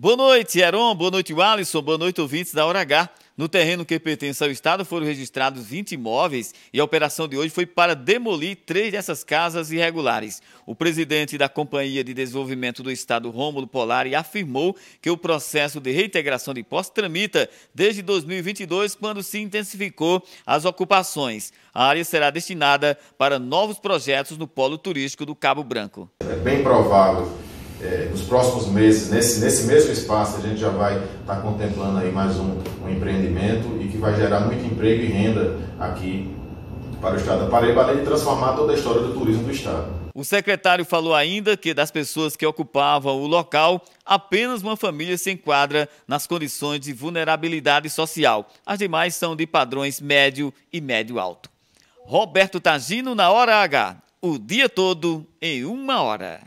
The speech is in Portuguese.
Boa noite, Heron. Boa noite, Alisson. Boa noite, ouvintes da Hora H. No terreno que pertence ao Estado foram registrados 20 imóveis e a operação de hoje foi para demolir três dessas casas irregulares. O presidente da Companhia de Desenvolvimento do Estado, Rômulo Polari, afirmou que o processo de reintegração de posse tramita desde 2022, quando se intensificou as ocupações. A área será destinada para novos projetos no polo turístico do Cabo Branco. É bem provável é, nos próximos meses, nesse, nesse mesmo espaço, a gente já vai estar tá contemplando aí mais um, um empreendimento e que vai gerar muito emprego e renda aqui para o Estado da Paraíba, além de transformar toda a história do turismo do Estado. O secretário falou ainda que das pessoas que ocupavam o local, apenas uma família se enquadra nas condições de vulnerabilidade social. As demais são de padrões médio e médio alto. Roberto Tagino na Hora H. O dia todo em uma hora.